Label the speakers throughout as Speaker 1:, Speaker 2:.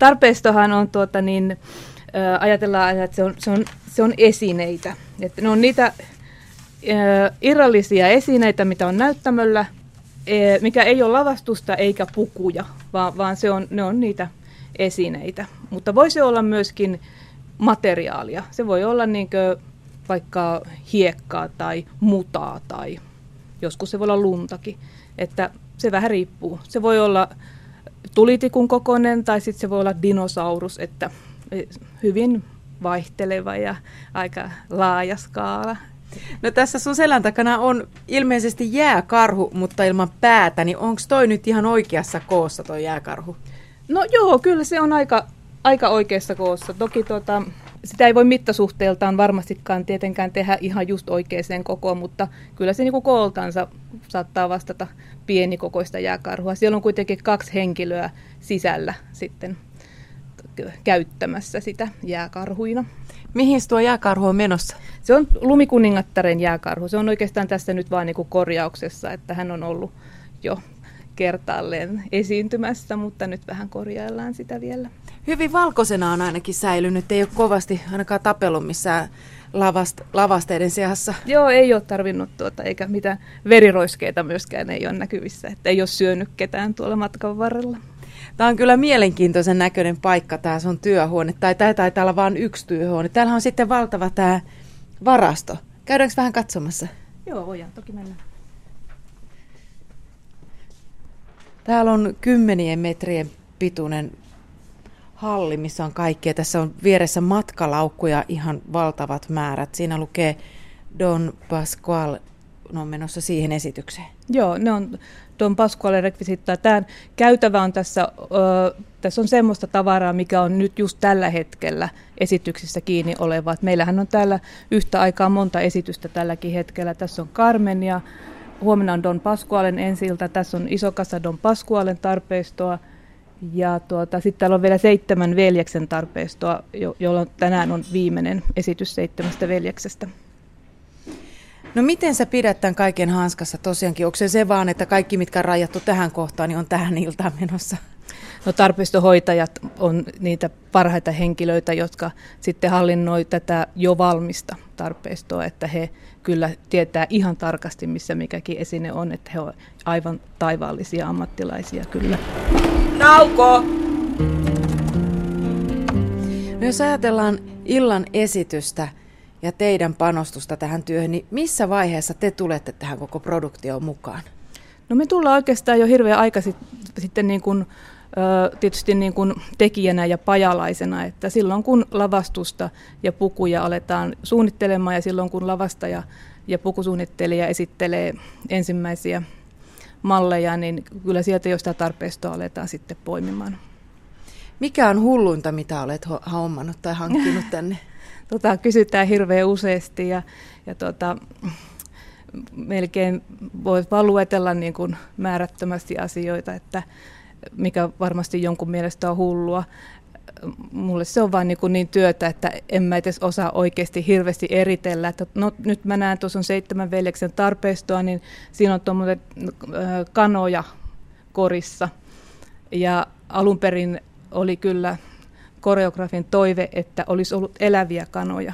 Speaker 1: tarpeistohan on tuota niin, ajatellaan, että se on, se on, se on esineitä. Että ne on niitä irrallisia esineitä, mitä on näyttämöllä, e, mikä ei ole lavastusta eikä pukuja, vaan, vaan se on, ne on niitä esineitä. Mutta voisi olla myöskin materiaalia. Se voi olla niin vaikka hiekkaa tai mutaa tai joskus se voi olla luntakin. Että se vähän riippuu. Se voi olla tulitikun kokoinen tai sitten se voi olla dinosaurus, että hyvin vaihteleva ja aika laaja skaala.
Speaker 2: No tässä sun selän takana on ilmeisesti jääkarhu, mutta ilman päätä, niin onko toi nyt ihan oikeassa koossa toi jääkarhu?
Speaker 1: No joo, kyllä se on aika, aika oikeassa koossa. Toki tota, sitä ei voi mittasuhteeltaan varmastikaan tietenkään tehdä ihan just oikeaan kokoon, mutta kyllä se niinku kooltansa saattaa vastata pienikokoista jääkarhua. Siellä on kuitenkin kaksi henkilöä sisällä sitten käyttämässä sitä jääkarhuina.
Speaker 2: Mihin tuo jääkarhu on menossa?
Speaker 1: Se on lumikuningattaren jääkarhu. Se on oikeastaan tässä nyt vain niin korjauksessa, että hän on ollut jo kertaalleen esiintymässä, mutta nyt vähän korjaillaan sitä vielä.
Speaker 2: Hyvin valkoisena on ainakin säilynyt, ei ole kovasti ainakaan tapellut missään lavast, lavasteiden seassa.
Speaker 1: Joo, ei ole tarvinnut tuota, eikä mitään veriroiskeita myöskään ei ole näkyvissä, että ei ole syönyt ketään tuolla matkan varrella.
Speaker 2: Tämä on kyllä mielenkiintoisen näköinen paikka, tämä sun työhuone, tai tämä taitaa olla vain yksi työhuone. Täällä on sitten valtava tämä varasto. Käydäänkö vähän katsomassa?
Speaker 1: Joo, voidaan toki mennä.
Speaker 2: Täällä on kymmenien metrien pituinen halli, missä on kaikkea. Tässä on vieressä matkalaukkuja ihan valtavat määrät. Siinä lukee Don Pascual, no on menossa siihen esitykseen.
Speaker 1: Joo, ne on Don Pasquale rekvisittaa. Tämä käytävä on tässä, ö, tässä on semmoista tavaraa, mikä on nyt just tällä hetkellä esityksissä kiinni oleva. meillähän on täällä yhtä aikaa monta esitystä tälläkin hetkellä. Tässä on Carmen ja huomenna on Don Pasqualen ensiltä. Tässä on iso kasa Don Pasqualen tarpeistoa. Ja tuota, sitten täällä on vielä seitsemän veljeksen tarpeistoa, jo, jolloin tänään on viimeinen esitys seitsemästä veljeksestä.
Speaker 2: No miten sä pidät tämän kaiken hanskassa tosiaankin? Onko se se vaan, että kaikki mitkä on rajattu tähän kohtaan, niin on tähän iltaan menossa?
Speaker 1: No tarpeistohoitajat on niitä parhaita henkilöitä, jotka sitten hallinnoi tätä jo valmista tarpeistoa, että he kyllä tietää ihan tarkasti, missä mikäkin esine on, että he ovat aivan taivaallisia ammattilaisia kyllä.
Speaker 2: Nauko! No jos ajatellaan illan esitystä ja teidän panostusta tähän työhön, niin missä vaiheessa te tulette tähän koko produktioon mukaan?
Speaker 1: No me tullaan oikeastaan jo hirveän aika sitten niin kuin tietysti niin kuin tekijänä ja pajalaisena, että silloin kun lavastusta ja pukuja aletaan suunnittelemaan ja silloin kun lavastaja ja pukusuunnittelija esittelee ensimmäisiä malleja, niin kyllä sieltä jo sitä tarpeesta aletaan sitten poimimaan.
Speaker 2: Mikä on hulluinta, mitä olet hommannut tai hankkinut tänne?
Speaker 1: tota, kysytään hirveän useasti ja, ja tota, melkein voi vaan luetella niin kuin määrättömästi asioita, että mikä varmasti jonkun mielestä on hullua. Mulle se on vain niin, niin työtä, että en mä edes osaa oikeasti hirveästi eritellä. Että no, nyt mä näen, tuossa on seitsemän veljeksen tarpeistoa, niin siinä on tuommoinen kanoja korissa. Ja alun perin oli kyllä koreografin toive, että olisi ollut eläviä kanoja.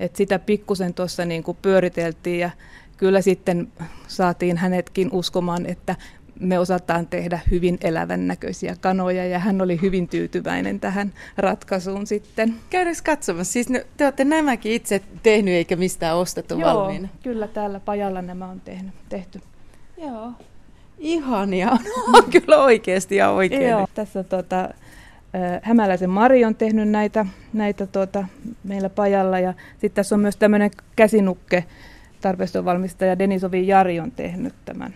Speaker 1: Et sitä pikkusen tuossa niin pyöriteltiin ja kyllä sitten saatiin hänetkin uskomaan, että me osataan tehdä hyvin elävän näköisiä kanoja ja hän oli hyvin tyytyväinen tähän ratkaisuun sitten.
Speaker 2: Käydäänkö katsomassa? Siis ne, te olette nämäkin itse tehnyt eikä mistään ostettu
Speaker 1: Joo,
Speaker 2: valmiina?
Speaker 1: kyllä täällä pajalla nämä on tehnyt, tehty.
Speaker 2: Joo. Ihania. on kyllä oikeasti ja oikein. Joo,
Speaker 1: tässä tota, Hämäläisen Mari on tehnyt näitä, näitä tuota, meillä pajalla ja sitten tässä on myös tämmöinen käsinukke, tarpeistonvalmistaja Denisovi Jari on tehnyt tämän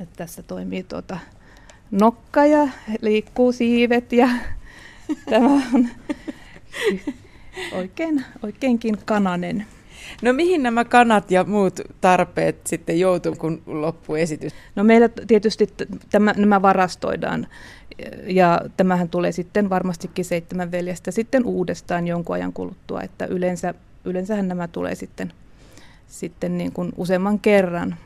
Speaker 1: että tässä toimii tuota nokka ja liikkuu siivet ja tämä on oikein, oikeinkin kananen.
Speaker 2: No mihin nämä kanat ja muut tarpeet sitten joutuu, kun loppuu esitys?
Speaker 1: No meillä tietysti tämä, nämä varastoidaan ja tämähän tulee sitten varmastikin seitsemän veljestä sitten uudestaan jonkun ajan kuluttua, että yleensä, yleensähän nämä tulee sitten, sitten niin kuin useamman kerran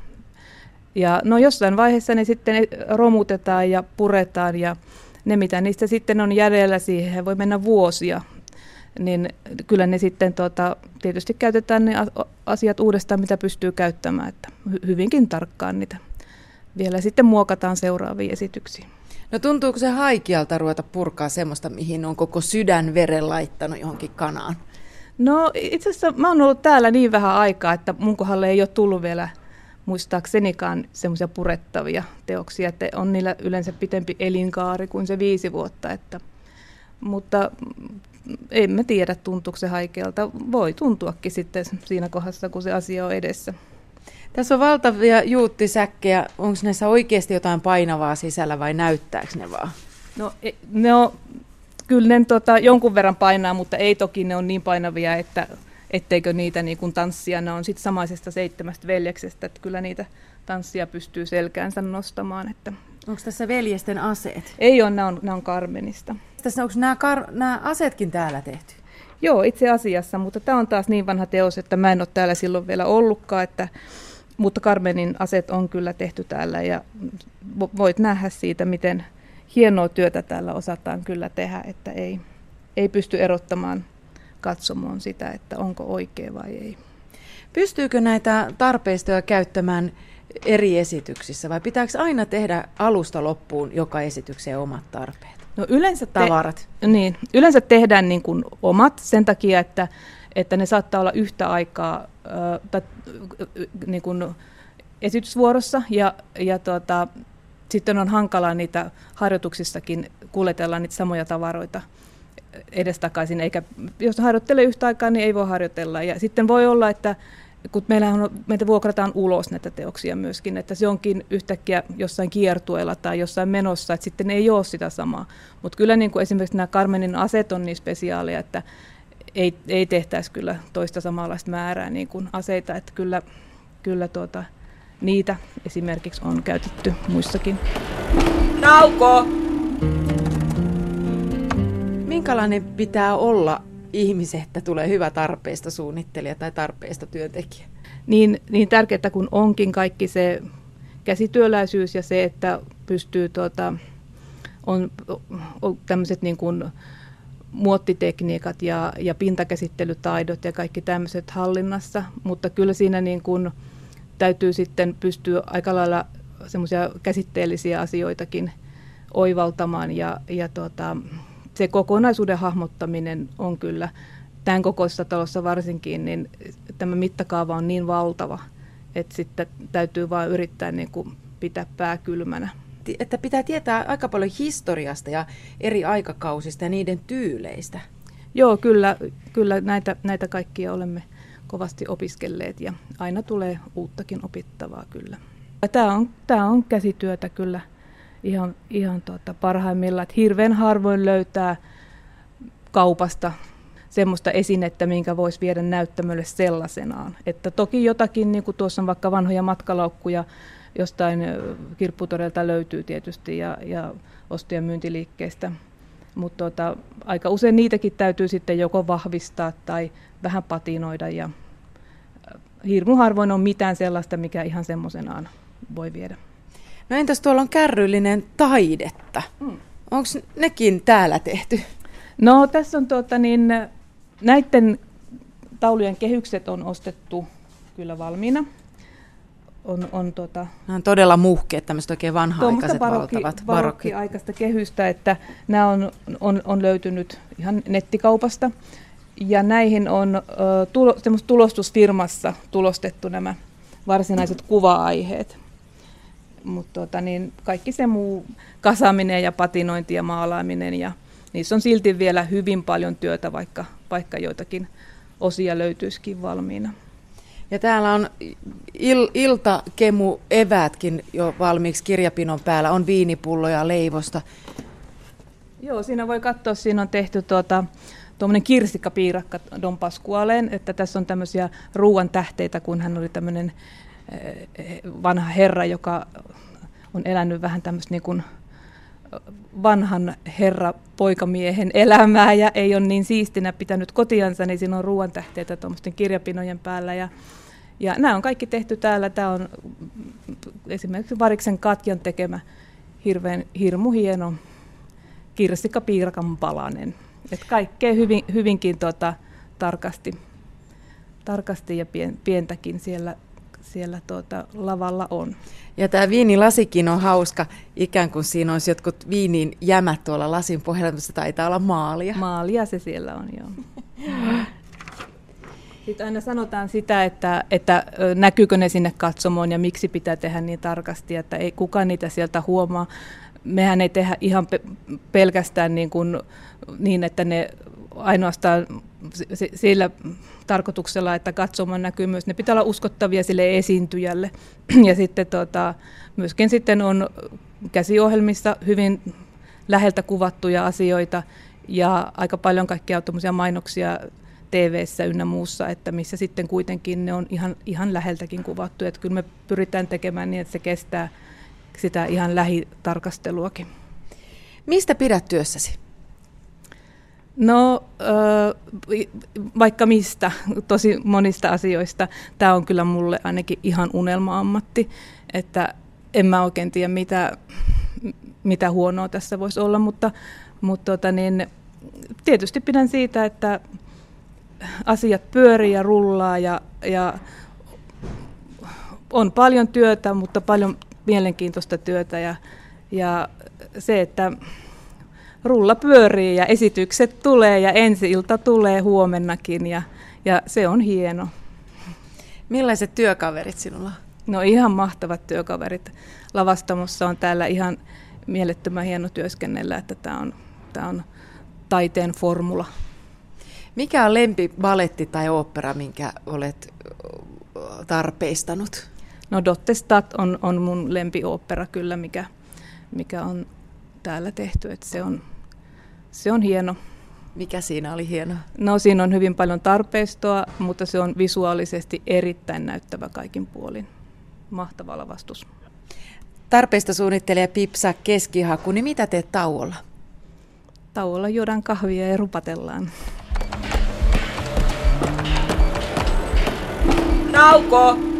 Speaker 1: ja no jossain vaiheessa ne sitten romutetaan ja puretaan ja ne mitä niistä sitten on jäljellä siihen, voi mennä vuosia, niin kyllä ne sitten tota, tietysti käytetään ne asiat uudestaan, mitä pystyy käyttämään, että hyvinkin tarkkaan niitä vielä sitten muokataan seuraaviin esityksiin.
Speaker 2: No tuntuuko se haikialta ruveta purkaa semmoista, mihin on koko sydän veren laittanut johonkin kanaan?
Speaker 1: No itse asiassa mä oon ollut täällä niin vähän aikaa, että mun kohdalle ei ole tullut vielä muistaaksenikaan semmoisia purettavia teoksia, että on niillä yleensä pitempi elinkaari kuin se viisi vuotta. Että, mutta en mä tiedä, tuntuuko se haikealta. Voi tuntuakin sitten siinä kohdassa, kun se asia on edessä.
Speaker 2: Tässä on valtavia juuttisäkkejä. Onko näissä oikeasti jotain painavaa sisällä vai näyttääkö ne vaan?
Speaker 1: No ne on, kyllä ne tota, jonkun verran painaa, mutta ei toki ne on niin painavia, että etteikö niitä niin kuin tanssia. Ne on sitten samaisesta seitsemästä veljeksestä, että kyllä niitä tanssia pystyy selkäänsä nostamaan. Että
Speaker 2: Onko tässä veljesten aseet?
Speaker 1: Ei ole, nämä on, nämä on Karmenista.
Speaker 2: Tässä onko nämä, kar- nämä aseetkin täällä tehty?
Speaker 1: Joo, itse asiassa, mutta tämä on taas niin vanha teos, että mä en ole täällä silloin vielä ollutkaan, että mutta Carmenin aset on kyllä tehty täällä ja voit nähdä siitä, miten hienoa työtä täällä osataan kyllä tehdä, että ei, ei pysty erottamaan katsomaan sitä, että onko oikea vai ei.
Speaker 2: Pystyykö näitä tarpeistoja käyttämään eri esityksissä vai pitääkö aina tehdä alusta loppuun joka esitykseen omat tarpeet?
Speaker 1: No yleensä,
Speaker 2: te- Tavarat.
Speaker 1: Niin, yleensä tehdään niin kuin omat sen takia, että, että ne saattaa olla yhtä aikaa äh, niin kuin esitysvuorossa ja, ja tuota, sitten on hankalaa niitä harjoituksissakin kuljetella niitä samoja tavaroita edestakaisin, eikä jos harjoittelee yhtä aikaa, niin ei voi harjoitella. Ja sitten voi olla, että kun meillä on, meitä vuokrataan ulos näitä teoksia myöskin, että se onkin yhtäkkiä jossain kiertueella tai jossain menossa, että sitten ei ole sitä samaa. Mutta kyllä niin kuin esimerkiksi nämä Carmenin aset on niin spesiaaleja, että ei, ei tehtäisi kyllä toista samanlaista määrää niin kuin aseita, että kyllä, kyllä tuota, niitä esimerkiksi on käytetty muissakin.
Speaker 2: Nauko! Minkälainen pitää olla ihmisen, että tulee hyvä tarpeesta suunnittelija tai tarpeesta työntekijä?
Speaker 1: Niin, niin tärkeää kun onkin kaikki se käsityöläisyys ja se, että pystyy tuota, on, on tämmöiset niin kuin muottitekniikat ja, ja pintakäsittelytaidot ja kaikki tämmöiset hallinnassa, mutta kyllä siinä niin kuin täytyy sitten pystyä aika lailla semmoisia käsitteellisiä asioitakin oivaltamaan ja, ja tuota, se kokonaisuuden hahmottaminen on kyllä tämän kokoisessa talossa varsinkin, niin tämä mittakaava on niin valtava, että sitten täytyy vain yrittää niin kuin pitää pää kylmänä.
Speaker 2: Että pitää tietää aika paljon historiasta ja eri aikakausista ja niiden tyyleistä.
Speaker 1: Joo, kyllä, kyllä näitä, näitä kaikkia olemme kovasti opiskelleet ja aina tulee uuttakin opittavaa kyllä. Tämä on, tämä on käsityötä kyllä ihan, ihan tuota parhaimmillaan. Että hirveän harvoin löytää kaupasta semmoista esinettä, minkä voisi viedä näyttämölle sellaisenaan. Että toki jotakin, niin kuin tuossa on vaikka vanhoja matkalaukkuja, jostain kirpputoreilta löytyy tietysti ja, ja osto- ja myyntiliikkeistä. Mutta tota, aika usein niitäkin täytyy sitten joko vahvistaa tai vähän patinoida ja hirmu harvoin on mitään sellaista, mikä ihan semmoisenaan voi viedä.
Speaker 2: No entäs tuolla on kärryllinen taidetta? Hmm. Onko nekin täällä tehty?
Speaker 1: No tässä on tuota niin, näiden taulujen kehykset on ostettu kyllä valmiina. On, on tuota,
Speaker 2: nämä on todella muhkeet, tämmöiset oikein vanha-aikaiset barokki, valtavat.
Speaker 1: Barokki-aikaista kehystä, että nämä on, on, on löytynyt ihan nettikaupasta. Ja näihin on uh, tulo, tulostusfirmassa tulostettu nämä varsinaiset kuva-aiheet mutta tota, niin kaikki se muu kasaaminen ja patinointi ja maalaaminen ja niissä on silti vielä hyvin paljon työtä, vaikka, vaikka joitakin osia löytyisikin valmiina.
Speaker 2: Ja täällä on il, iltakemu eväätkin jo valmiiksi kirjapinon päällä. On viinipulloja leivosta.
Speaker 1: Joo, siinä voi katsoa, siinä on tehty tuota, tuommoinen kirsikkapiirakka Don Pasqualeen, että tässä on tämmöisiä ruuan tähteitä, kun hän oli tämmöinen vanha herra, joka on elänyt vähän tämmöistä niin kuin vanhan herra poikamiehen elämää ja ei ole niin siistinä pitänyt kotiansa, niin siinä on ruoantähteitä tuommoisten kirjapinojen päällä. Ja, ja nämä on kaikki tehty täällä. Tämä on esimerkiksi Variksen Katjan tekemä hirveän hirmu hieno, kirsikkapiirakan palanen. Et kaikkea hyvin, hyvinkin tota, tarkasti, tarkasti ja pien, pientäkin siellä, siellä tuota, lavalla on.
Speaker 2: Ja tämä viinilasikin on hauska, ikään kuin siinä olisi jotkut viinin jämät tuolla lasin pohjalla, mutta se taitaa olla maalia.
Speaker 1: Maalia se siellä on, joo. Sitten aina sanotaan sitä, että, että näkyykö ne sinne katsomoon ja miksi pitää tehdä niin tarkasti, että ei kukaan niitä sieltä huomaa. Mehän ei tehdä ihan pe- pelkästään niin, kuin, niin, että ne ainoastaan sillä tarkoituksella, että katsomaan näkyy myös, ne pitää olla uskottavia sille esiintyjälle. Ja sitten tota, myöskin sitten on käsiohjelmissa hyvin läheltä kuvattuja asioita ja aika paljon kaikkia mainoksia tv ynnä muussa, että missä sitten kuitenkin ne on ihan, ihan läheltäkin kuvattu. Että kyllä me pyritään tekemään niin, että se kestää sitä ihan lähitarkasteluakin.
Speaker 2: Mistä pidät työssäsi?
Speaker 1: No vaikka mistä, tosi monista asioista. Tämä on kyllä mulle ainakin ihan unelma-ammatti, että en mä oikein tiedä mitä, mitä huonoa tässä voisi olla, mutta, mutta tota niin, tietysti pidän siitä, että asiat pyörii ja rullaa ja, ja on paljon työtä, mutta paljon mielenkiintoista työtä ja, ja se, että rulla pyörii ja esitykset tulee ja ensi ilta tulee huomennakin ja, ja se on hieno.
Speaker 2: Millaiset työkaverit sinulla on?
Speaker 1: No ihan mahtavat työkaverit. Lavastamossa on täällä ihan mielettömän hieno työskennellä, että tämä on, tämä on taiteen formula.
Speaker 2: Mikä on lempi baletti tai opera, minkä olet tarpeistanut?
Speaker 1: No Dottestat on, on mun lempiopera kyllä, mikä, mikä on täällä tehty. että se, on, se on hieno.
Speaker 2: Mikä siinä oli hieno?
Speaker 1: No siinä on hyvin paljon tarpeistoa, mutta se on visuaalisesti erittäin näyttävä kaikin puolin. Mahtava lavastus.
Speaker 2: Tarpeista suunnittelija Pipsa Keskihaku, niin mitä teet tauolla?
Speaker 1: Tauolla juodaan kahvia ja rupatellaan.
Speaker 2: Tauko!